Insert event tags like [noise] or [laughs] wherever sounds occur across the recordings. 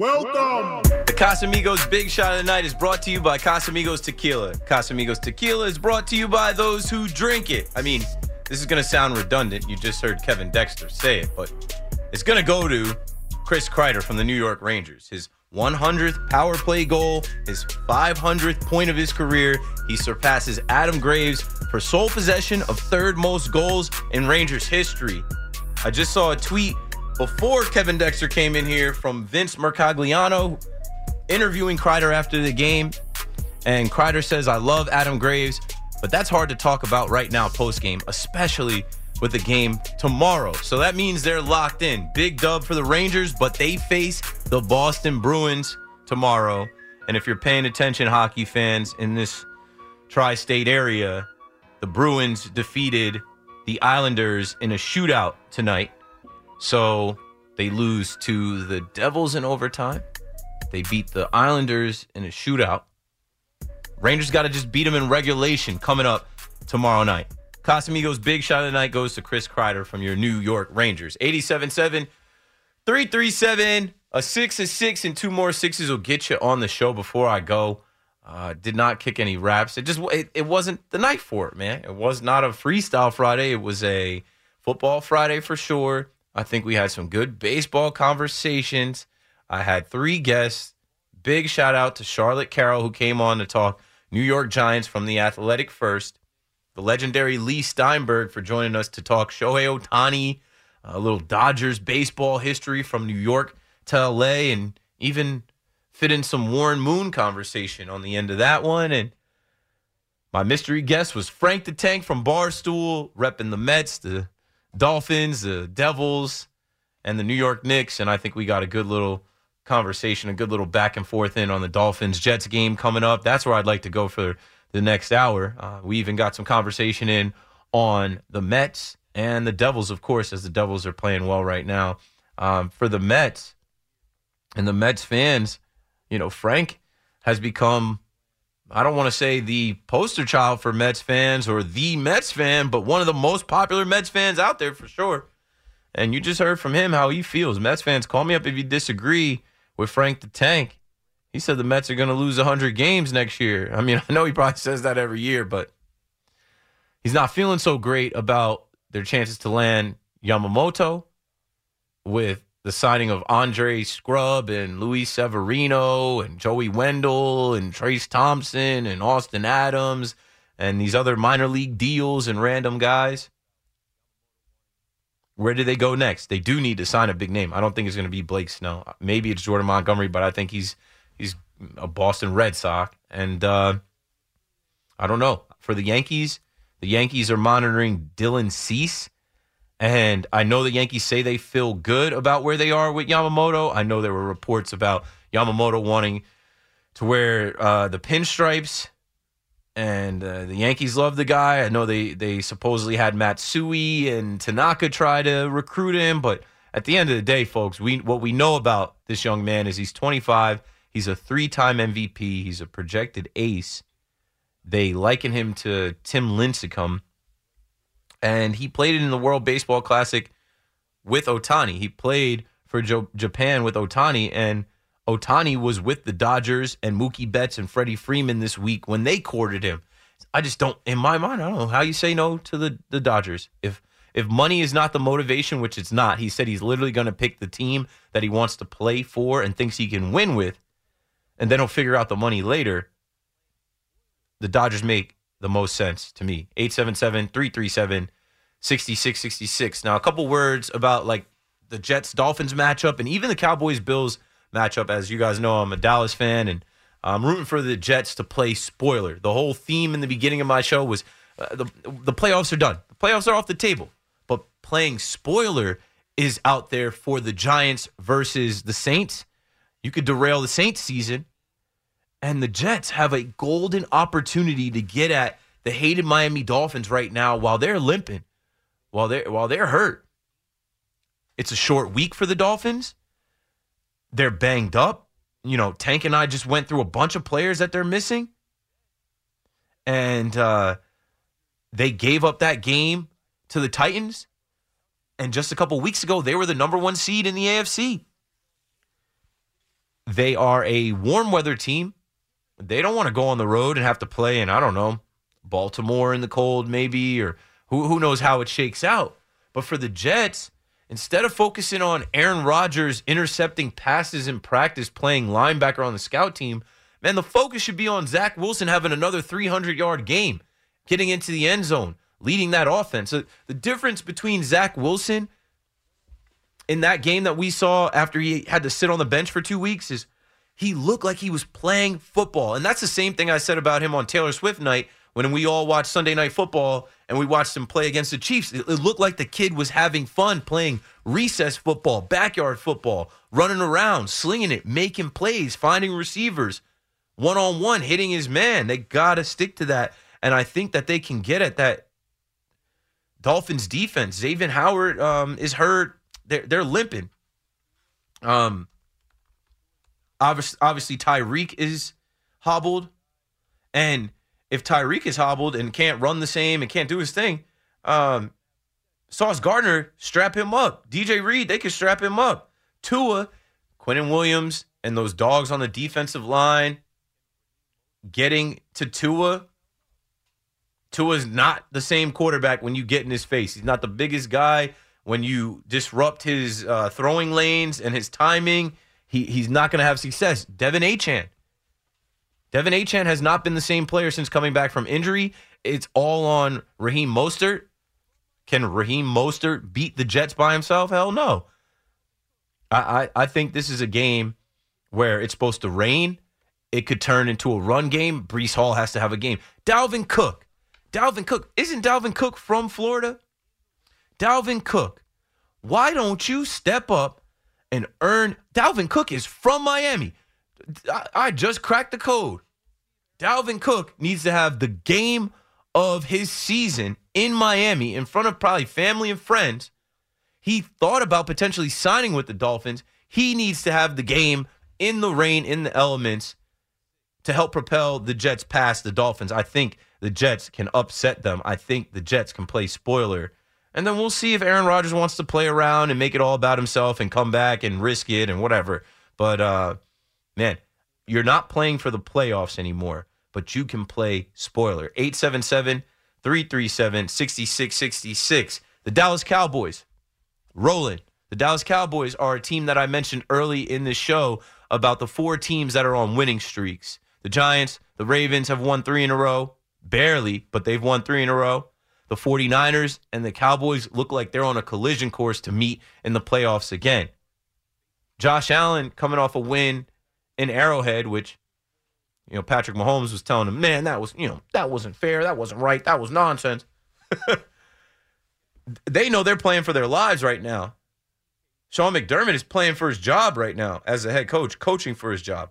Welcome. The Casamigos Big Shot of the Night is brought to you by Casamigos Tequila. Casamigos Tequila is brought to you by those who drink it. I mean, this is going to sound redundant. You just heard Kevin Dexter say it, but it's going to go to Chris Kreider from the New York Rangers. His 100th power play goal, his 500th point of his career. He surpasses Adam Graves for sole possession of third most goals in Rangers history. I just saw a tweet before Kevin Dexter came in here from Vince Mercogliano interviewing Kreider after the game. And Kreider says, I love Adam Graves, but that's hard to talk about right now post game, especially with the game tomorrow. So that means they're locked in. Big dub for the Rangers, but they face the Boston Bruins tomorrow. And if you're paying attention, hockey fans in this tri state area, the Bruins defeated the Islanders in a shootout tonight. So they lose to the Devils in overtime. They beat the Islanders in a shootout. Rangers got to just beat them in regulation coming up tomorrow night. Casamigos' big shot of the night goes to Chris Kreider from your New York Rangers. 87-7, 337, a six, a six, and two more sixes will get you on the show before I go. Uh, did not kick any raps. It just it, it wasn't the night for it, man. It was not a freestyle Friday. It was a football Friday for sure. I think we had some good baseball conversations. I had three guests. Big shout out to Charlotte Carroll, who came on to talk New York Giants from the Athletic First. The legendary Leigh Steinberg for joining us to talk Shohei Ohtani, a little Dodgers baseball history from New York to LA, and even fit in some Warren Moon conversation on the end of that one. And my mystery guest was Frank the Tank from Barstool, repping the Mets, the Dolphins, the Devils, and the New York Knicks. And I think we got a good little conversation, a good little back and forth in on the Dolphins Jets game coming up. That's where I'd like to go for the next hour. Uh, we even got some conversation in on the Mets and the Devils, of course, as the Devils are playing well right now. Um, for the Mets and the Mets fans, you know, Frank has become I don't want to say the poster child for Mets fans or the Mets fan, but one of the most popular Mets fans out there for sure. And you just heard from him how he feels. Mets fans, call me up if you disagree with Frank the Tank. He said the Mets are going to lose 100 games next year. I mean, [laughs] I know he probably says that every year, but he's not feeling so great about their chances to land Yamamoto with the signing of Andre Scrubb and Luis Severino and Joey Wendle and Trayce Thompson and Austin Adams and these other minor league deals and random guys. Where do they go next? They do need to sign a big name. I don't think it's going to be Blake Snell. Maybe it's Jordan Montgomery, but I think he's he's a Boston Red Sox. And uh, I don't know. For the Yankees, the Yankees are monitoring Dylan Cease and I know the Yankees say they feel good about where they are with Yamamoto. I know there were reports about Yamamoto wanting to wear uh, the pinstripes, and uh, the Yankees love the guy. I know they they supposedly had Matsui and Tanaka try to recruit him, but at the end of the day, folks, we what we know about this young man is he's 25. He's a three-time MVP. He's a projected ace. They liken him to Tim Lincecum and he played it in the World Baseball Classic with Ohtani. He played for jo- Japan with Ohtani, and Ohtani was with the Dodgers and Mookie Betts and Freddie Freeman this week when they courted him. I just don't, in my mind, I don't know how you say no to the, the Dodgers. If if money is not the motivation, which it's not, he said he's literally going to pick the team that he wants to play for and thinks he can win with, and then he'll figure out the money later. The Dodgers make the most sense to me. 877 337 6666. Now, a couple words about like the Jets Dolphins matchup and even the Cowboys Bills matchup. As you guys know, I'm a Dallas fan and I'm rooting for the Jets to play spoiler. The whole theme in the beginning of my show was uh, the the playoffs are done. The Playoffs are off the table. But playing spoiler is out there for the Giants versus the Saints. You could derail the Saints season. And the Jets have a golden opportunity to get at the hated Miami Dolphins right now while they're limping, while they're while they're hurt. It's a short week for the Dolphins. They're banged up. You know, Tank and I just went through a bunch of players that they're missing. And uh, they gave up that game to the Titans. And just a couple weeks ago, they were the number one seed in the AFC. They are a warm weather team. They don't want to go on the road and have to play in, I don't know, Baltimore in the cold, maybe, or who, who knows how it shakes out. But for the Jets, instead of focusing on Aaron Rodgers intercepting passes in practice, playing linebacker on the scout team, man, the focus should be on Zach Wilson having another 300 yard game, getting into the end zone, leading that offense. So the difference between Zach Wilson in that game that we saw after he had to sit on the bench for two weeks is he looked like he was playing football. And that's the same thing I said about him on Taylor Swift night when we all watched Sunday Night Football and we watched him play against the Chiefs. It, looked like the kid was having fun playing recess football, backyard football, running around, slinging it, making plays, finding receivers, one on one, hitting his man. They got to stick to that. And I think that they can get at that Dolphins defense. Xavier Howard um, is hurt. They're, they're limping. Um, Obviously, obviously Tyreek is hobbled, and if Tyreek is hobbled and can't run the same and can't do his thing, um, Sauce Gardner strap him up. DJ Reed they can strap him up. Tua, Quinnen Williams, and those dogs on the defensive line getting to Tua. Tua's not the same quarterback when you get in his face. He's not the biggest guy. When you disrupt his uh, throwing lanes and his timing, he he's not going to have success. De'Von Achane. De'Von Achane has not been the same player since coming back from injury. It's all on Raheem Mostert. Can Raheem Mostert beat the Jets by himself? Hell no. I, I, I think this is a game where it's supposed to rain. It could turn into a run game. Breece Hall has to have a game. Dalvin Cook. Dalvin Cook. Isn't Dalvin Cook from Florida? Dalvin Cook. Why don't you step up and earn. Dalvin Cook is from Miami. I, I just cracked the code. Dalvin Cook needs to have the game of his season in Miami in front of probably family and friends. He thought about potentially signing with the Dolphins. He needs to have the game in the rain, in the elements to help propel the Jets past the Dolphins. I think the Jets can upset them. I think the Jets can play spoiler and then we'll see if Aaron Rodgers wants to play around and make it all about himself and come back and risk it and whatever. But uh, man, you're not playing for the playoffs anymore, but you can play spoiler. 877 337 6666. The Dallas Cowboys rolling. The Dallas Cowboys are a team that I mentioned early in the show about the four teams that are on winning streaks. The Giants, the Ravens have won three in a row, barely, but they've won three in a row the 49ers and the Cowboys look like they're on a collision course to meet in the playoffs again. Josh Allen coming off a win in Arrowhead, which you know Patrick Mahomes was telling him, "Man, that was you know that wasn't fair, that wasn't right, that was nonsense." [laughs] they know they're playing for their lives right now. Sean McDermott is playing for his job right now as a head coach, coaching for his job.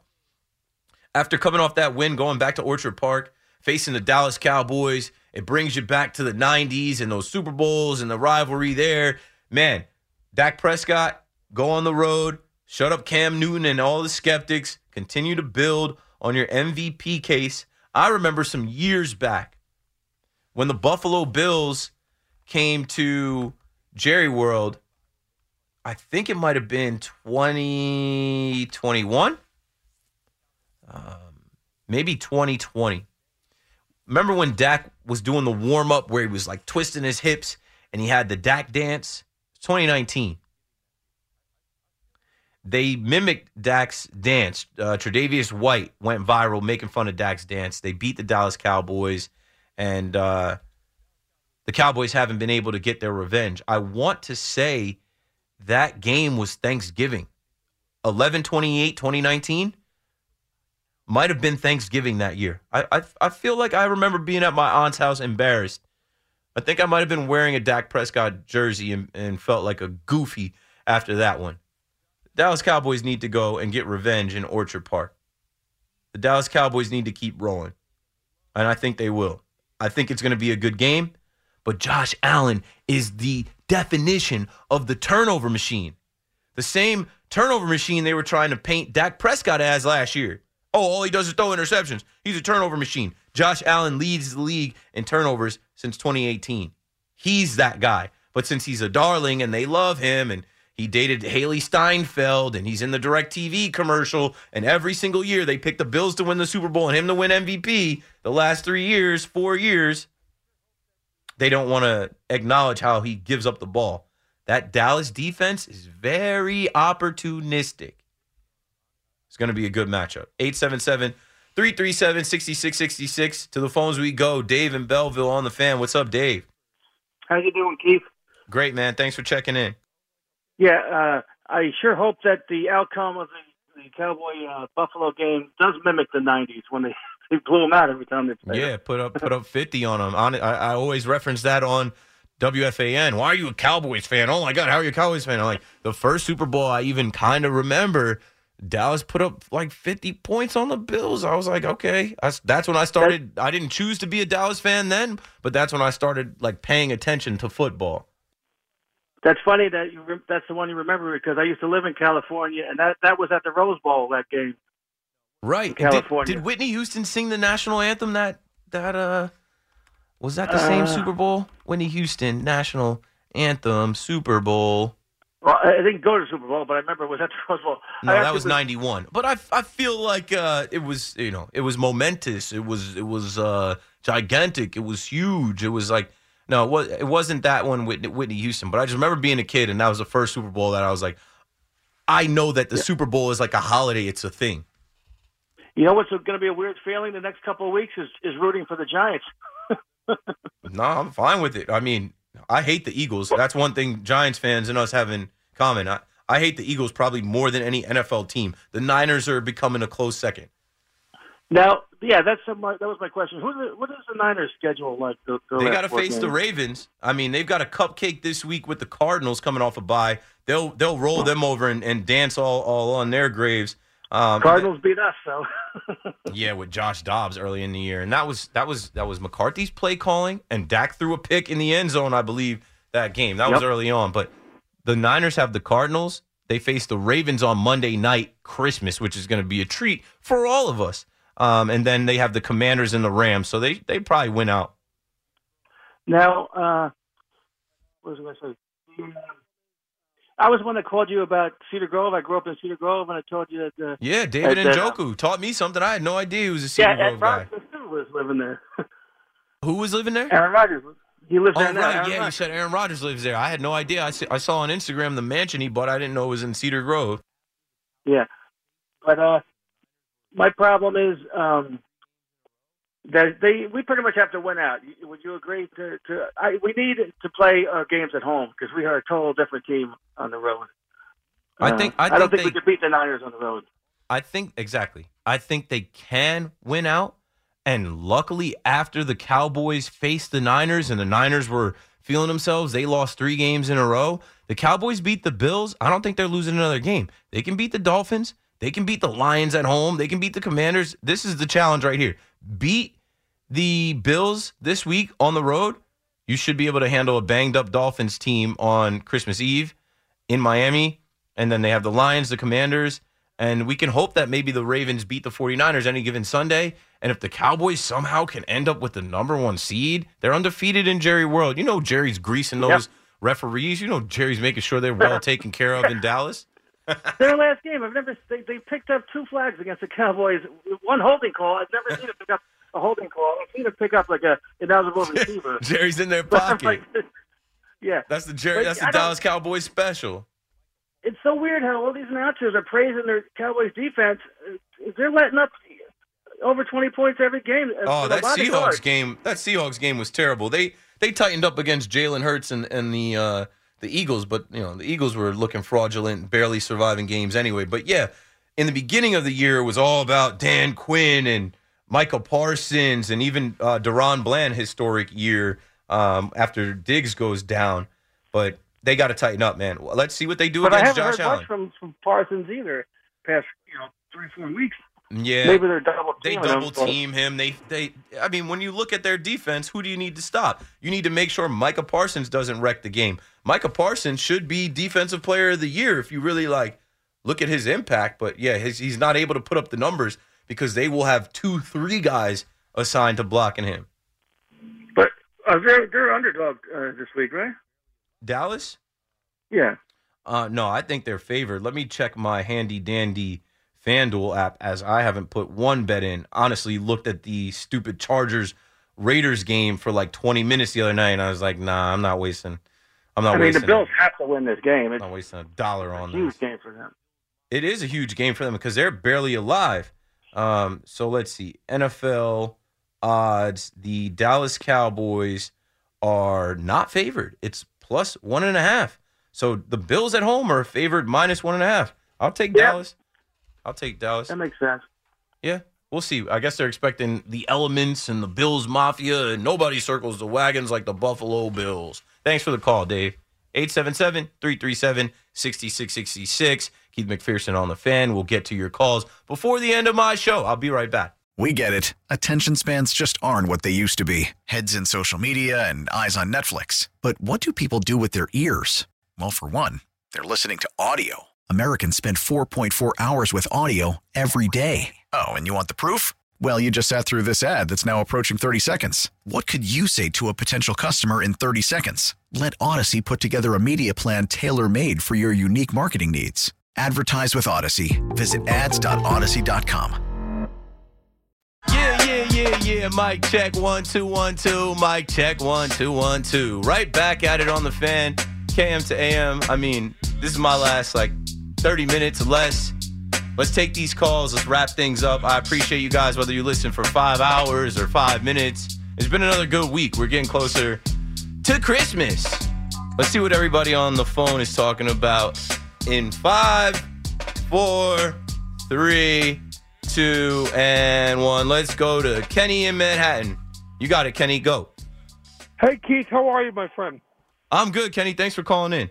After coming off that win, going back to Orchard Park, facing the Dallas Cowboys, it brings you back to the 90s and those Super Bowls and the rivalry there. Man, Dak Prescott, go on the road, shut up Cam Newton and all the skeptics, continue to build on your MVP case. I remember some years back when the Buffalo Bills came to Jerry World. I think it might have been 2021, um, maybe 2020 remember when Dak was doing the warm up where he was like twisting his hips and he had the Dak dance? 2019. They mimicked Dak's dance. Uh, Tre'Davious White went viral making fun of Dak's dance. They beat the Dallas Cowboys, and uh, the Cowboys haven't been able to get their revenge. I want to say that game was Thanksgiving, 11 28, 2019 might have been Thanksgiving that year. I, I I feel like I remember being at my aunt's house embarrassed I think I might have been wearing a Dak Prescott jersey and, and felt like a goofy after that one. The Dallas Cowboys need to go and get revenge in Orchard Park. The Dallas Cowboys need to keep rolling. And I think they will. I think it's going to be a good game. But Josh Allen is the definition of the turnover machine. The same turnover machine they were trying to paint Dak Prescott as last year. Oh, all he does is throw interceptions. He's a turnover machine. Josh Allen leads the league in turnovers since 2018. He's that guy. But since he's a darling and they love him and he dated Hailee Steinfeld and he's in the DirecTV commercial and every single year they pick the Bills to win the Super Bowl and him to win MVP the last 3 years, 4 years, they don't want to acknowledge how he gives up the ball. That Dallas defense is very opportunistic. It's going to be a good matchup. 877 337 6666. To the phones we go. Dave in Belleville on the fan. What's up, Dave? How you doing, Keith? Great, man. Thanks for checking in. Yeah, uh, I sure hope that the outcome of the, the Cowboy uh, Buffalo game does mimic the '90s when they, [laughs] they blew them out every time they played. Yeah, put up put up 50 on them. On, I, I always reference that on WFAN. Why are you a Cowboys fan? Oh my God, how are you a Cowboys fan? I'm like the first Super Bowl I even kind of remember. Dallas put up like 50 points on the Bills. I was like, okay, I, that's when I started. I didn't choose to be a Dallas fan then, but that's when I started like paying attention to football. That's funny that you re- that's the one you remember because I used to live in California, and that that was at the Rose Bowl that game. Right, California. Did, did Whitney Houston sing the national anthem? That that uh was that the same Uh, Super Bowl? Whitney Houston national anthem Super Bowl. Well, I didn't go to the Super Bowl, but I remember it was at the Rose Bowl. No, that was ninety one. But I I feel like uh it was you know it was momentous. It was it was uh gigantic. It was huge. It was like no, it, was, it wasn't that one with Whitney Houston. But I just remember being a kid and that was the first Super Bowl that I was like, I know that the Super Bowl is like a holiday. It's a thing. You know what's going to be a weird feeling the next couple of weeks is is rooting for the Giants. [laughs] No, I'm fine with it. I mean, I hate the Eagles. That's one thing Giants fans and us have in common. I, I hate the Eagles probably more than any NFL team. The Niners are becoming a close second. Now, yeah, that's some, that was my question. The, what is the Niners schedule like? The, the They got to face the? Ravens. I mean, they've got a cupcake this week with the Cardinals coming off a bye. They'll they'll roll them over and, and dance all, all on their graves. Um, Cardinals beat us, so [laughs] Yeah, with Josh Dobbs early in the year, and that was that was that was McCarthy's play calling, and Dak threw a pick in the end zone, I believe, that game. That was early on. But the Niners have the Cardinals. They face the Ravens on Monday night, Christmas, which is going to be a treat for all of us. Um, and then they have the Commanders and the Rams, so they they probably win out. now uh, what was I going to say? I was the one that called you about Cedar Grove. I grew up in Cedar Grove, and I told you that. Uh, Yeah, David And then, Njoku taught me something. I had no idea he was a Cedar yeah, Grove Ed guy. Rodgers too was living there. [laughs] Who was living there? Aaron Rodgers, he lives Oh, there now. right. Aaron Yeah, you said Aaron Rodgers lives there. I had no idea. I, see, I saw on Instagram the mansion he bought. I didn't know it was in Cedar Grove. Yeah, but uh, my problem is um, that they we pretty much have to win out. Would you agree? To, to I, we need to play our games at home because we are a total different team on the road. I Uh, think- I don't think think we they- could beat the Niners on the road. I think exactly. I think they can win out. And luckily, after the Cowboys faced the Niners and the Niners were feeling themselves, they lost three games in a row. The Cowboys beat the Bills. I don't think they're losing another game. They can beat the Dolphins. They can beat the Lions at home. They can beat the Commanders. This is the challenge right here. Beat the Bills this week on the road. You should be able to handle a banged up Dolphins team on Christmas Eve in Miami. And then they have the Lions, the Commanders. And we can hope that maybe the Ravens beat the 49ers any given Sunday. And if the Cowboys somehow can end up with the number one seed, they're undefeated in Jerry World. You know Jerry's greasing those referees. You know Jerry's making sure they're well [laughs] taken care of in Dallas. [laughs] Their last game, I've never they, they picked up two flags against the Cowboys. One holding call. I've never seen them pick up a holding call. I've seen them pick up like a ineligible [laughs] receiver. Jerry's in their [laughs] pocket. like, yeah, That's the Jerry. That's the don't- Dallas Cowboys special. it's so weird how all these announcers are praising their Cowboys defense. They're letting up over 20 points every game. Oh, that Seahawks game. That Seahawks game was terrible. They they tightened up against Jalen Hurts and and the uh, the Eagles, but you know the Eagles were looking fraudulent, barely surviving games anyway. But yeah, in the beginning of the year, it was all about Dan Quinn and Michael Parsons and even uh, DaRon Bland historic year. um, after Diggs goes down. But they got to tighten up, man. Let's see what they do But I against haven't Josh heard Allen. much from, from Parsons either. Past you know three four weeks. Yeah, Maybe they're double they double team him. They they. I mean, when you look at their defense, who do you need to stop? You need to make sure Micah Parsons doesn't wreck the game. Micah Parsons should be defensive player of the year if you really like look at his impact. But yeah, his, he's not able to put up the numbers because they will have two, three guys assigned to blocking him. But uh, they're they're underdog uh, this week, right? Dallas. Yeah. Uh, no, I think they're favored. Let me check my handy dandy FanDuel app as I haven't put one bet in. Honestly, looked at the stupid Chargers Raiders game for like 20 minutes the other night, and I was like, nah, I'm not wasting. I'm not I mean, wasting. the Bills have to win this game. I'm It's not wasting a dollar a on huge this. game for them. It is a huge game for them because they're barely alive. Um, so let's see. NFL odds: the Dallas Cowboys are not favored. It's plus one and a half. So the Bills at home are favored minus one and a half. I'll take. Dallas. I'll take Dallas. That makes sense. Yeah, we'll see. I guess they're expecting the elements and the Bills Mafia, and nobody circles the wagons like the Buffalo Bills. Thanks for the call, Dave. 877 337 6666. Keith McPherson on the fan. We'll get to your calls before the end of my show. I'll be right back. We get it. Attention spans just aren't what they used to be heads in social media and eyes on Netflix. But what do people do with their ears? Well, for one, they're listening to audio. Americans spend 4.4 hours with audio every day. Oh, and you want the proof? Well, you just sat through this ad that's now approaching 30 seconds. What could you say to a potential customer in 30 seconds? Let Odyssey put together a media plan tailor made for your unique marketing needs. Advertise with Odyssey. Visit ads.odyssey.com. Yeah, yeah, yeah, yeah. Mic check one, two, one, two. Mic check one, two, one, two. Right back at it on the fan. KM to AM. I mean, this is my last like 30 minutes less. Let's take these calls. Let's wrap things up. I appreciate you guys, whether you listen for five hours or five minutes. It's been another good week. We're getting closer to Christmas. Let's see what everybody on the phone is talking about in five, four, three, two, and one. Let's go to Kenny in Manhattan. You got it, Kenny. Go. Hey, Keith, how are you, my friend? I'm good, Kenny. Thanks for calling in.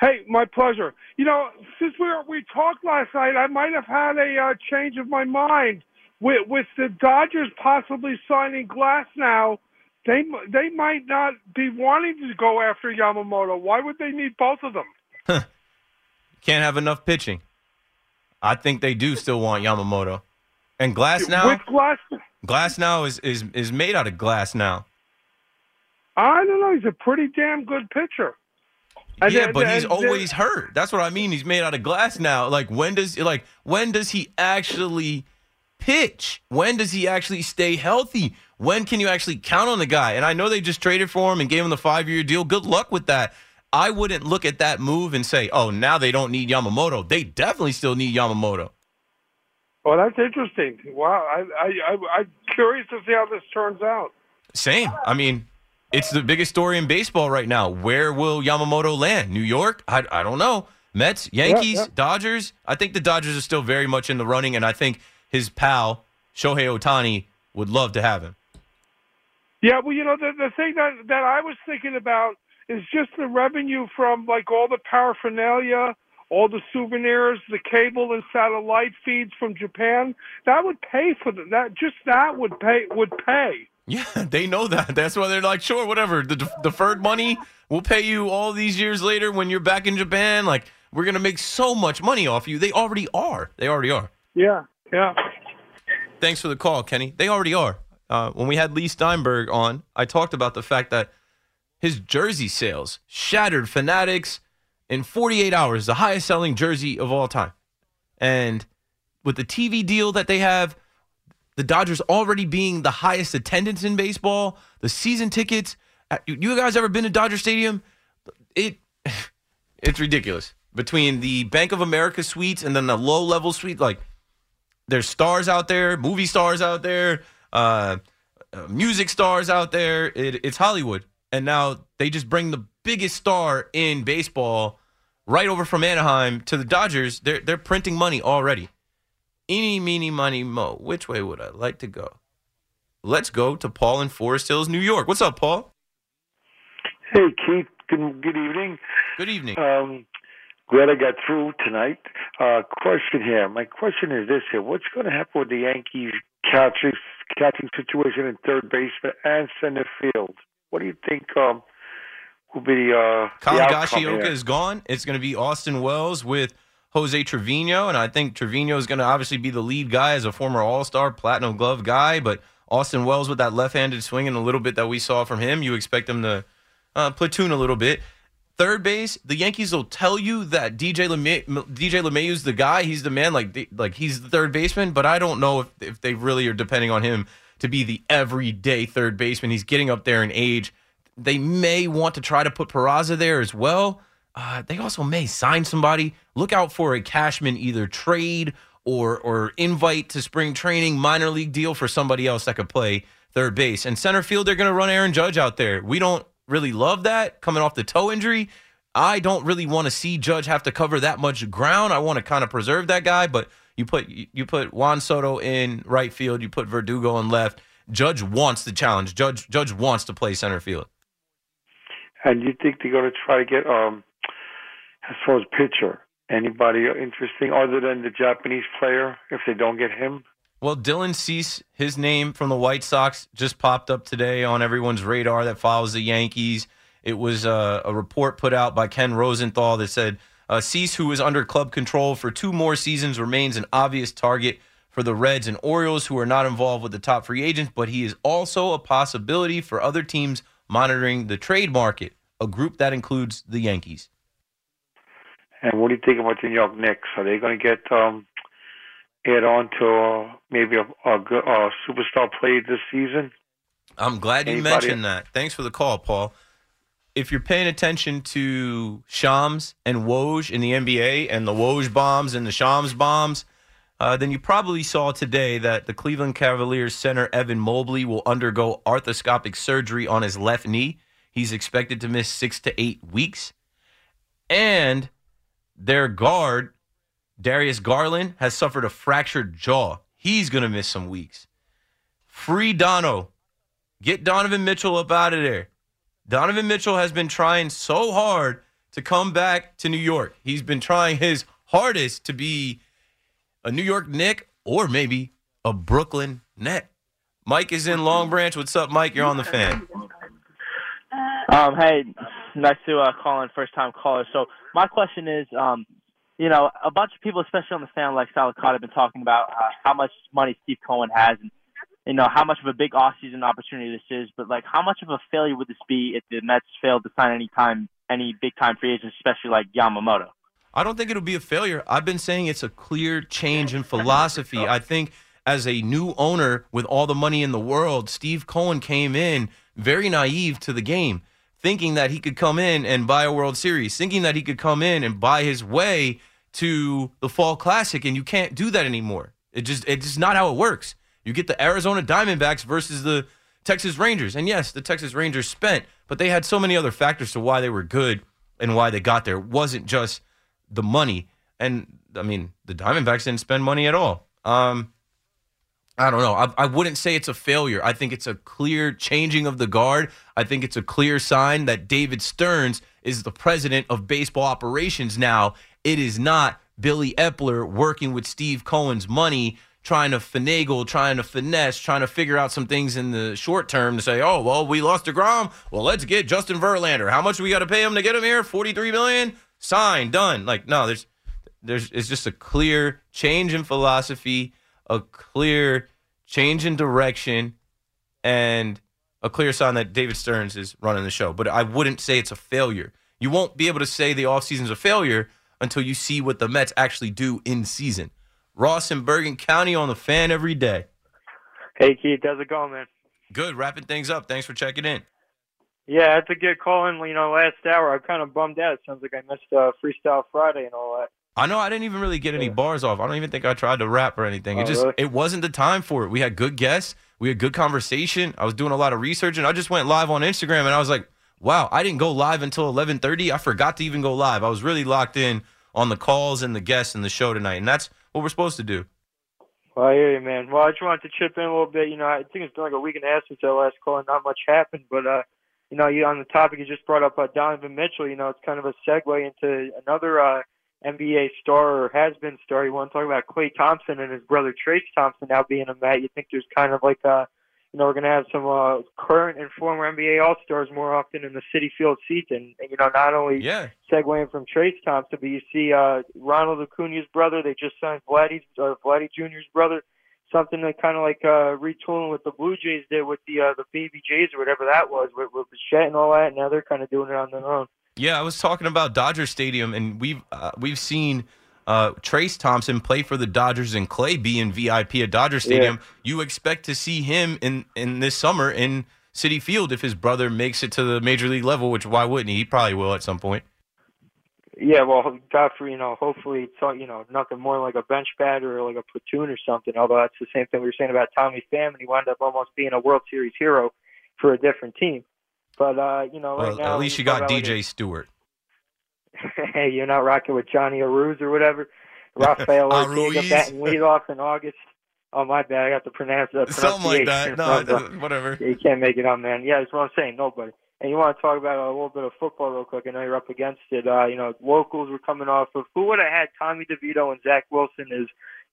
Hey, my pleasure. You know, since we were, we talked last night, I might have had a uh, change of my mind with with the Dodgers possibly signing Glasnow. They they might not be wanting to go after Yamamoto. Why would they need both of them? Can't have enough pitching. I think they do still want Yamamoto. And Glasnow, With Glass, Glasnow is, is is made out of glass now. I don't know. He's a pretty damn good pitcher. And yeah, then- but he's then- always hurt. That's what I mean. He's made out of glass now. Like when does like when does he actually pitch? When does he actually stay healthy? When can you actually count on the guy? And I know they just traded for him and gave him the five year deal. Good luck with that. I wouldn't look at that move and say, "Oh, now they don't need Yamamoto." They definitely still need Yamamoto. Well, that's interesting. Wow, I, I, I, I'm curious to see how this turns out. Same. I mean, it's the biggest story in baseball right now. Where will Yamamoto land? New York? I, I don't know. Mets, Yankees, yeah. Dodgers. I think the Dodgers are still very much in the running, and I think his pal Shohei Ohtani would love to have him. Yeah, well, you know, the the thing that that I was thinking about is just the revenue from like all the paraphernalia, all the souvenirs, the cable and satellite feeds from Japan. That would pay for the, that. Just that would pay would pay. Yeah, [laughs] they know that. That's why they're like, sure, whatever. The de- deferred money, we'll pay you all these years later when you're back in Japan. Like, we're gonna make so much money off you. They already are. They already are. Yeah, yeah. Thanks for the call, Kenny. They already are. Uh, when we had Leigh Steinberg on, I talked about the fact that his jersey sales shattered Fanatics in 48 hours, the highest selling jersey of all time. And with the TV deal that they have, the Dodgers already being the highest attendance in baseball, the season tickets. uh, You guys ever been to Dodger Stadium? It [sighs] it's ridiculous. Between the Bank of America suites and then the low level suite, like there's stars out there, movie stars out there, uh, uh, music stars out there. It, it's Hollywood, and now they just bring the biggest star in baseball right over from Anaheim to the Dodgers. They're they're printing money already. Eeny, meeny, money, mo. Which way would I like to go? Let's go to Paul in Forest Hills, New York. What's up, Paul? Hey, Keith. Good, good evening. Good evening. Um, glad I got through tonight. Uh, question here. My question is this here. What's going to happen with the Yankees catching, catching situation in third baseman and center field? What do you think um, will be the, uh, Colin the outcome Gashioka here? is gone. It's going to be Austin Wells with Jose Trevino, and I think Trevino is going to obviously be the lead guy as a former All Star, Platinum Glove guy. But Austin Wells with that left-handed swing and a little bit that we saw from him, you expect him to uh, platoon a little bit. Third base, the Yankees will tell you that DJ LeMahieu, DJ the guy. He's the man, like like he's the third baseman. But I don't know if if they really are depending on him to be the everyday third baseman. He's getting up there in age. They may want to try to put Peraza there as well. Uh, they also may sign somebody. Look out for a Cashman either trade or or invite to spring training, minor league deal for somebody else that could play third base. And center field, they're going to run Aaron Judge out there. We don't really love that coming off the toe injury. I don't really want to see Judge have to cover that much ground. I want to kind of preserve that guy, but you put you put Juan Soto in right field, you put Verdugo in left. Judge wants the challenge. Judge Judge wants to play center field. And you think they're going to try to get, um, as far as pitcher, anybody interesting other than the Japanese player if they don't get him? Well, Dylan Cease, his name from the White Sox just popped up today on everyone's radar that follows the Yankees. It was uh, a report put out by Ken Rosenthal that said uh, Cease, who is under club control for two more seasons, remains an obvious target for the Reds and Orioles, who are not involved with the top free agents, but he is also a possibility for other teams monitoring the trade market, a group that includes the Yankees. And what do you think about the New York Knicks? Are they going to get um, add on to uh, maybe a, a, a superstar play this season? I'm glad you Anybody- mentioned that. Thanks for the call, Paul. If you're paying attention to Shams and Woj in the NBA and the Woj bombs and the Shams bombs, uh, then you probably saw today that the Cleveland Cavaliers center Evan Mobley will undergo arthroscopic surgery on his left knee. He's expected to miss six to eight weeks. And their guard, Darius Garland, has suffered a fractured jaw. He's going to miss some weeks. Free Dono. Get Donovan Mitchell up out of there. Donovan Mitchell has been trying so hard to come back to New York. He's been trying his hardest to be a New York Knick or maybe a Brooklyn Net. Mike is in Long Branch. What's up, Mike? You're on the fan. Um, hey, nice to uh, call in, first time caller. So my question is, um, you know, a bunch of people, especially on the fan like Sal Licata, have been talking about uh, how much money Steve Cohen has, and you know how much of a big off-season opportunity this is. But like, how much of a failure would this be if the Mets failed to sign any time, any big-time free agents, especially like Yamamoto? I don't think it'll be a failure. I've been saying it's a clear change in philosophy. I think as a new owner with all the money in the world, Steve Cohen came in very naive to the game, thinking that he could come in and buy a World Series, thinking that he could come in and buy his way to the Fall Classic, and you can't do that anymore. It just it's just not how it works. You get the Arizona Diamondbacks versus the Texas Rangers, and yes, the Texas Rangers spent, but they had so many other factors to why they were good and why they got there. It wasn't just the money. And I mean, the Diamondbacks didn't spend money at all. Um, I don't know. I, I wouldn't say it's a failure. I think it's a clear changing of the guard. I think it's a clear sign that David Stearns is the president of baseball operations now. It is not Billy Eppler working with Steve Cohen's money, trying to finagle, trying to finesse, trying to figure out some things in the short term to say, oh, well, we lost DeGrom. Well, let's get Justin Verlander. How much we got to pay him to get him here? 43 million? Sign, done. Like, no, there's there's it's just a clear change in philosophy, a clear change in direction, and a clear sign that David Stearns is running the show. But I wouldn't say it's a failure. You won't be able to say the offseason's a failure until you see what the Mets actually do in season. Ross in Bergen County on the fan every day. Hey Keith, how's it going, man? Good, wrapping things up. Thanks for checking in. Yeah, I a good call calling, you know, last hour. I'm kind of bummed out. It sounds like I missed uh, Freestyle Friday and all that. I know I didn't even really get any Yeah. bars off. I don't even think I tried to rap or anything. It Oh, just really? it wasn't the time for it. We had good guests. We had good conversation. I was doing a lot of research and I just went live on Instagram and I was like, "Wow, I didn't go live until 11:30. I forgot to even go live. I was really locked in on the calls and the guests and the show tonight. And that's what we're supposed to do. Well, I hear you, man. Well, I just wanted to chip in a little bit. You know, I think it's been like a week and a half since I last call, and not much happened. But uh, you know, you on the topic you just brought up uh, Donovan Mitchell. You know, it's kind of a segue into another uh, NBA star or has been star. You want to talk about Klay Thompson and his brother Trayce Thompson now being a Met. You think there's kind of like a you know, we're going to have some uh, current and former NBA All Stars more often in the Citi Field seats, and, and you know, not only Yeah. segueing from Trayce Thompson, but you see uh, Ronald Acuna's brother. They just signed Vladdy's uh, Vladdy Jr.'s brother. Something that kind of like uh, retooling what the Blue Jays did with the uh, the Baby Jays or whatever that was with, with Bichette and all that. Now they're kind of doing it on their own. Yeah, I was talking about Dodger Stadium, and we've uh, we've seen uh, Trayce Thompson play for the Dodgers and Klay being VIP at Dodger Stadium. You expect to see him in in this summer in Citi Field if his brother makes it to the major league level, which why wouldn't he? He probably will at some point. Yeah, well, God for you know, hopefully it's you know nothing more like a bench batter or like a platoon or something. Although that's the same thing we were saying about Tommy Pham, and he wound up almost being a World Series hero for a different team. But uh, you know, right Well, now at least you got DJ Stewart. [laughs] hey, you're not rocking with Johnny Aruz or whatever. Rafael [laughs] Ortega batting leadoff in August. Oh my bad, I got to pronounce that. [laughs] Something like that. No, pronunciation it wrong. doesn't- whatever. You can't make it up, man. Yeah, that's what I'm saying. Nobody. And you want to talk about a little bit of football real quick? I know you're up against it. Uh, you know, locals were coming off of who would have had Tommy DeVito and Zach Wilson as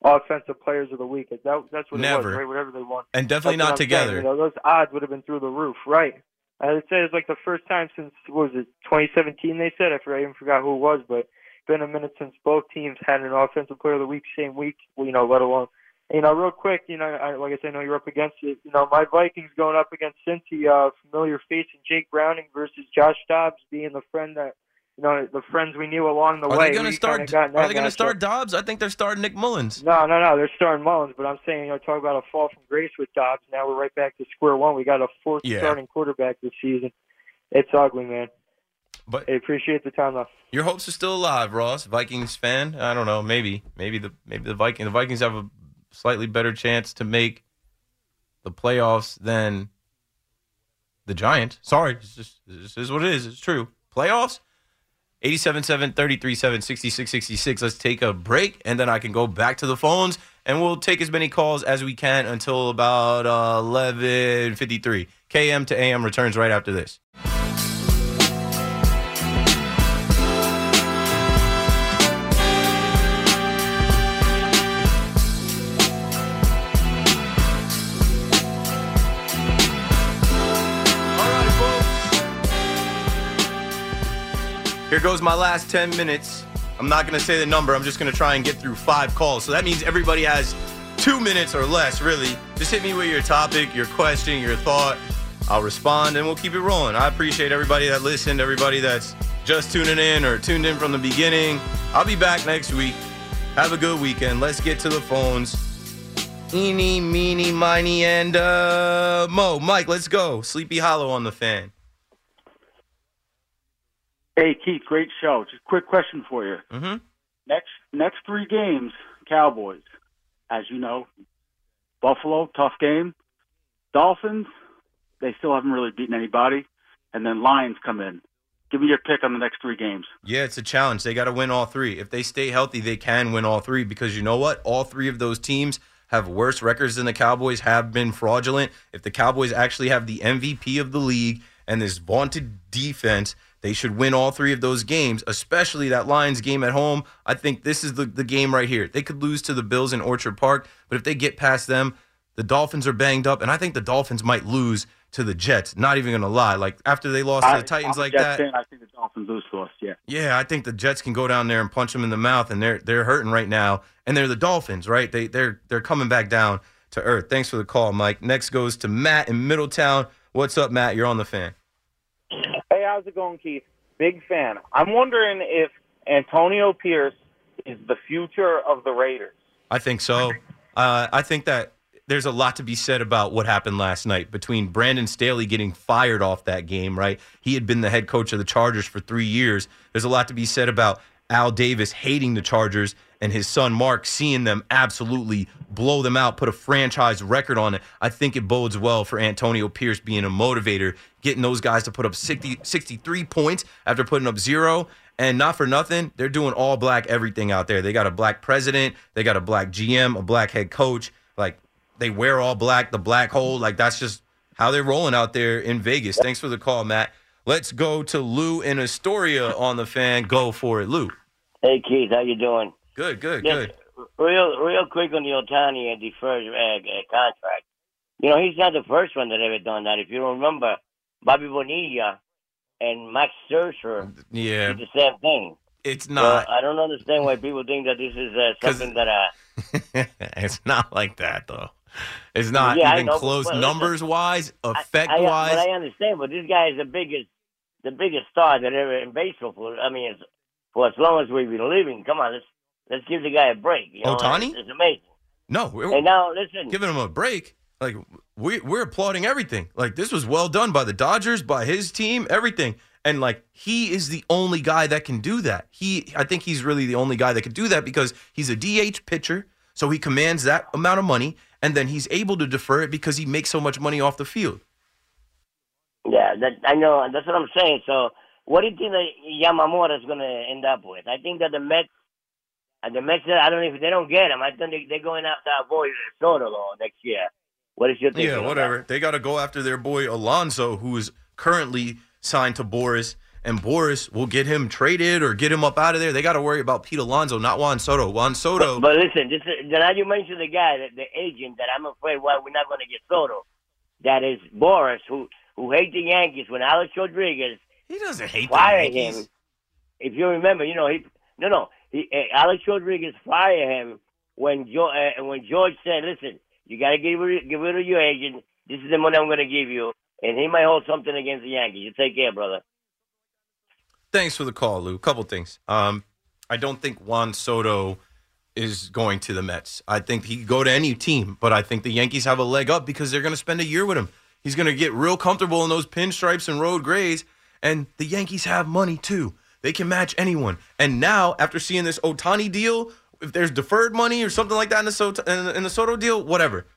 offensive players of the week? That, that's what it Never. was, right? Whatever they want. And definitely That's not saying. together. You know, those odds would have been through the roof, right? I'd say it's like the first time since what was it 2017? They said I, forgot, I even forgot who it was, but it's been a minute since both teams had an offensive player of the week same week. You know, let alone you know, real quick, you know, I, like I said, I know you're up against it. You know, my Vikings going up against Cincy, uh, familiar face in Jake Browning versus Josh Dobbs being the friend that, you know, the friends we knew along the Are way. they going to start? kinda got in Are they going to start Dobbs? I think they're starting Nick Mullens. No, no, no. They're starting Mullins, but I'm saying, you know, talk about a fall from grace with Dobbs. Now we're right back to square one. We got a fourth Yeah. starting quarterback this season. It's ugly, man. But I appreciate the time, though. Your hopes are still alive, Ross. Vikings fan. I don't know. Maybe, maybe the maybe the Vikings. The Vikings have a slightly better chance to make the playoffs than the Giants. Sorry, it's just this is what it is. It's true. Playoffs. 87-7, 33-7, 66-66. Let's take a break, and then I can go back to the phones, and we'll take as many calls as we can until about uh, 11.53. KM to AM returns right after this. Here goes my last 10 minutes. I'm not going to say the number. I'm just going to try and get through five calls. So that means everybody has two minutes or less, really. Just hit me with your topic, your question, your thought. I'll respond and we'll keep it rolling. I appreciate everybody that listened, everybody that's just tuning in or tuned in from the beginning. I'll be back next week. Have a good weekend. Let's get to the phones. Eeny, meeny, miny, and uh, Mo. Mike, let's go. Sleepy Hollow on the fan. Hey Keith, great show. Just a quick question for you. Mm-hmm. Next next three games, Cowboys. As you know, Buffalo, tough game. Dolphins, they still haven't really beaten anybody. And then Lions come in. Give me your pick on the next three games. Yeah, it's a challenge. They got to win all three. If they stay healthy, they can win all three because you know what? All three of those teams have worse records than the Cowboys, have been fraudulent. If the Cowboys actually have the MVP of the league and this vaunted defense, they should win all three of those games, especially that Lions game at home. I think this is the, the game right here. They could lose to the Bills in Orchard Park, but if they get past them, the Dolphins are banged up, and I think the Dolphins might lose to the Jets. Not even to lie. Like, after they lost to the Titans I'm like that. fan. I think the Dolphins lose to us. Yeah. Yeah, I think the Jets can go down there and punch them in the mouth, and they're they're hurting right now. And they're the Dolphins, right? They they're they're coming back down to earth. Thanks for the call, Mike. Next goes to Matt in Middletown. What's up, Matt? You're on the fan. How's it going, Keith? Big fan. I'm wondering if Antonio Pierce is the future of the Raiders. I think so. Uh, I think that there's a lot to be said about what happened last night between Brandon Staley getting fired off that game, right? He had been the head coach of the Chargers for three years. There's a lot to be said about Al Davis hating the Chargers and his son Mark seeing them absolutely blow them out, put a franchise record on it. I think it bodes well for Antonio Pierce being a motivator, getting those guys to put up 60, 63 points after putting up zero. And not for nothing, they're doing all black everything out there. They got a black president, they got a black GM, a black head coach. Like they wear all black, the black hole. Like that's just how they're rolling out there in Vegas. Thanks for the call, Matt. Let's go to Lou in Astoria on the fan. Go for it, Lou. Hey Keith, how you doing? Good, good, Just good. Real, real quick on the Ohtani and deferred uh, uh, contract. You know, he's not the first one that ever done that. If you don't remember, Bobby Bonilla and Max Scherzer Yeah, did the same thing. it's So not. I don't understand why people think that this is uh, [laughs] something that uh, [laughs] it's not like that though. It's not Yeah, even know, close numbers wise, effect I, wise. But I understand, but this guy is the biggest, the biggest star that ever in baseball. For I mean, it's, for as long as we've been living. Come on, let's let's give the guy a break. You know, Ohtani? It's, it's amazing. no, we're And now listen, giving him a break. Like we we're applauding everything. Like this was well done by the Dodgers, by his team, everything. And like he is the only guy that can do that. He I think he's really the only guy that can do that because he's a DH pitcher, so he commands that amount of money and then he's able to defer it because he makes so much money off the field. yeah, that I know. That's what I'm saying. So, what do you think that Yamamoto is going to end up with? I think that the Mets, the Mets, I don't know if they don't get him. I think they, they're going after avoid Soto law next year. What is your thinking? Yeah, whatever. They got to go after their boy Alonso, who is currently signed to Boras, and Boras will get him traded or get him up out of there. They got to worry about Pete Alonso, not Juan Soto. Juan? Soto. But, but listen, just now you mentioned the guy, that the agent that I'm afraid why we're not going to get Soto. That is Boras, who who hates the Yankees when Alex Rodriguez he doesn't hate the Yankees. him. If you remember, you know he no no he, uh, Alex Rodriguez fired him when George uh, when George said, "Listen, you got to get rid get rid of your agent. This is the money I'm going to give you." And he might hold something against the Yankees. You take care, brother. Thanks for the call, Lou. Couple things. Um, I don't think Juan Soto is going to the Mets. I think he could go to any team, but I think the Yankees have a leg up because they're going to spend a year with him. He's going to get real comfortable in those pinstripes and road grays, and the Yankees have money too. They can match anyone. And now, after seeing this Ohtani deal, if there's deferred money or something like that in the Soto, in the, Soto deal, whatever.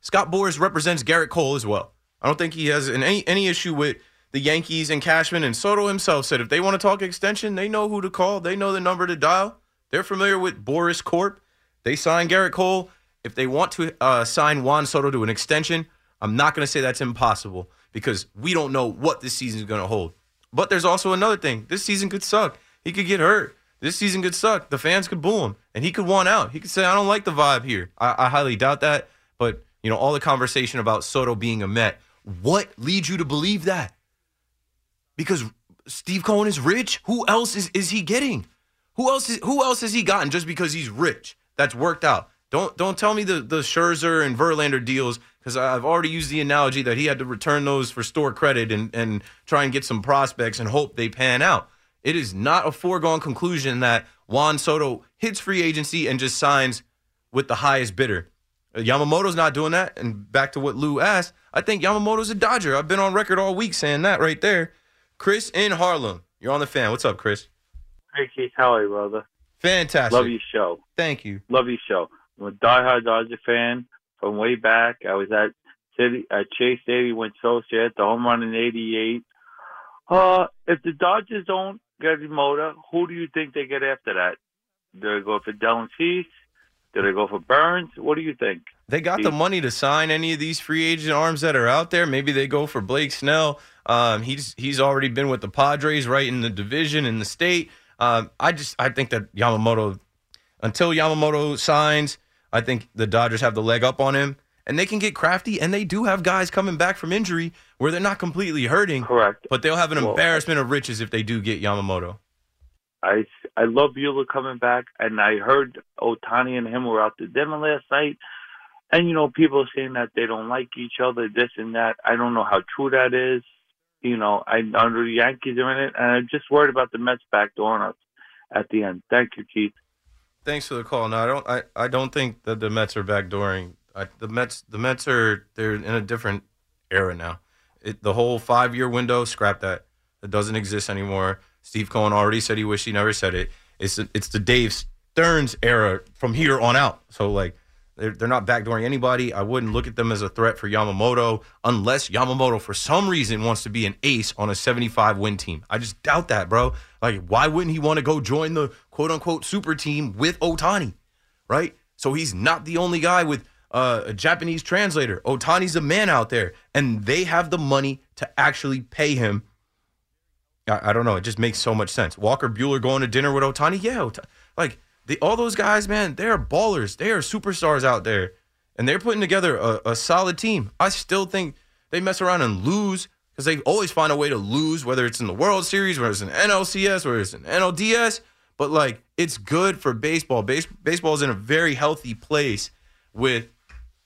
Scott Boras represents Gerrit Cole as well. I don't think he has an, any any issue with the Yankees and Cashman and Soto himself said if they want to talk extension, they know who to call. They know the number to dial. They're familiar with Boras Corp. They signed Gerrit Cole. If they want to uh, sign Juan Soto to an extension, I'm not going to say that's impossible because we don't know what this season is going to hold. But there's also another thing. This season could suck. He could get hurt. This season could suck. The fans could boo him, and he could want out. He could say, "I don't like the vibe here." I, I highly doubt that. But you know, all the conversation about Soto being a Met, what leads you to believe that? Because Steve Cohen is rich. Who else is is he getting? Who else is who else has he gotten just because he's rich? That's worked out. Don't don't tell me the the Scherzer and Verlander deals because I've already used the analogy that he had to return those for store credit and and try and get some prospects and hope they pan out. It is not a foregone conclusion that Juan Soto hits free agency and just signs with the highest bidder. Uh, Yamamoto's not doing that. And back to what Lou asked, I think Yamamoto's a Dodger. I've been on record all week saying that right there. Chris in Harlem, you're on the fan. What's up, Chris? Hey Keith, how are you, brother? Fantastic. Love your show. Thank you. Love your show. I'm a diehard Dodger fan from way back. I was at City at Chase Stadium when Scioscia hit the home run in '88. Uh, if the Dodgers don't get Mota, who do you think they get after that? Do they go for Dylan Cease? Do they go for Burnes? What do you think? They got the money to sign any of these free agent arms that are out there. Maybe they go for Blake Snell. Um, he's he's already been with the Padres, right in the division in the state. Um, I just I think that Yamamoto, until Yamamoto signs, I think the Dodgers have the leg up on him, and they can get crafty. And they do have guys coming back from injury where they're not completely hurting. Correct. But they'll have an Well- embarrassment of riches if they do get Yamamoto. I I love Buehler coming back, and I heard Ohtani and him were out to dinner last night, and you know people are saying that they don't like each other, this and that. I don't know how true that is. You know, I under the Yankees are in it, and I'm just worried about the Mets backdooring us at the end. Thank you, Keith. Thanks for the call. No, I don't. I, I don't think that the Mets are backdooring. I, the Mets. The Mets are. They're in a different era now. It, the whole five year window. Scrap that. It doesn't exist anymore. Steve Cohen already said he wished he never said it. It's it's the Dave Stearns era from here on out. So like. They're, they're not backdooring anybody. I wouldn't look at them as a threat for Yamamoto unless Yamamoto, for some reason, wants to be an ace on a 75 win team. I just doubt that, bro. Like, why wouldn't he want to go join the quote unquote super team with Ohtani? right? So he's not the only guy with uh, a Japanese translator. Ohtani's a man out there, and they have the money to actually pay him. I, I don't know. It just makes so much sense. Walker Buehler going to dinner with Ohtani. Yeah, Ota- like the, all those guys, man, they are ballers. They are superstars out there, and they're putting together a, a solid team. I still think they mess around and lose because they always find a way to lose, whether it's in the World Series, whether it's in NLCS, whether it's in NLDS. But like, it's good for baseball. Base, baseball is in a very healthy place with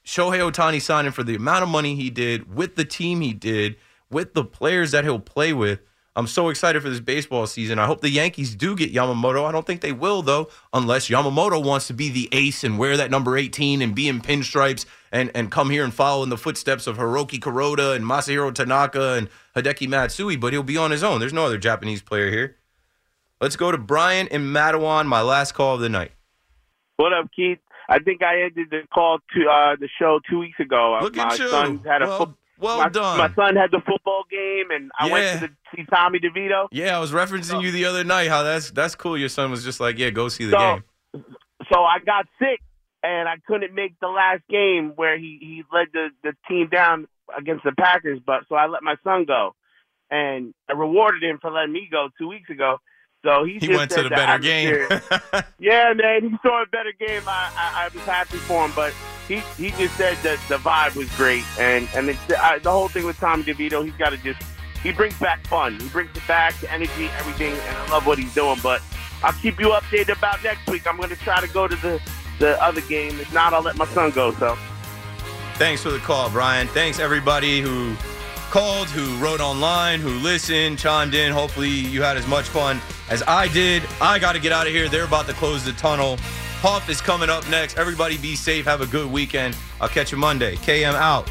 Shohei Ohtani signing for the amount of money he did, with the team he did, with the players that he'll play with. I'm so excited for this baseball season. I hope the Yankees do get Yamamoto. I don't think they will, though, unless Yamamoto wants to be the ace and wear that number 18 and be in pinstripes and, and come here and follow in the footsteps of Hiroki Kuroda and Masahiro Tanaka and Hideki Matsui, but he'll be on his own. There's no other Japanese player here. Let's go to Brian in Matawan, my last call of the night. What up, Keith? I think I ended the call to uh, the show two weeks ago. Look my at you. son had a Well- fo- well my, done. My son had the football game, and I Yeah. went to the, see Tommy DeVito. Yeah, I was referencing you the other night. How that's that's cool. Your son was just like, yeah, go see the So- game. So I got sick, and I couldn't make the last game where he he led the the team down against the Packers. But so I let my son go, and I rewarded him for letting me go two weeks ago. So he, He went to the better game. [laughs] yeah, man, he saw a better game. I, I, I was happy for him, but he he just said that the vibe was great, and and I, uh, the whole thing with Tommy DeVito, he's got to just he brings back fun, he brings it back, the energy, everything, and I love what he's doing. But I'll keep you updated about next week. I'm going to try to go to the the other game. If not, I'll let my son go. So. Thanks for the call, Brian. Thanks everybody who called, who wrote online, who listened, chimed in. Hopefully you had as much fun as I did. I got to get out of here. They're about to close the tunnel. Huff is coming up next. Everybody be safe. Have a good weekend. I'll catch you Monday. KM out.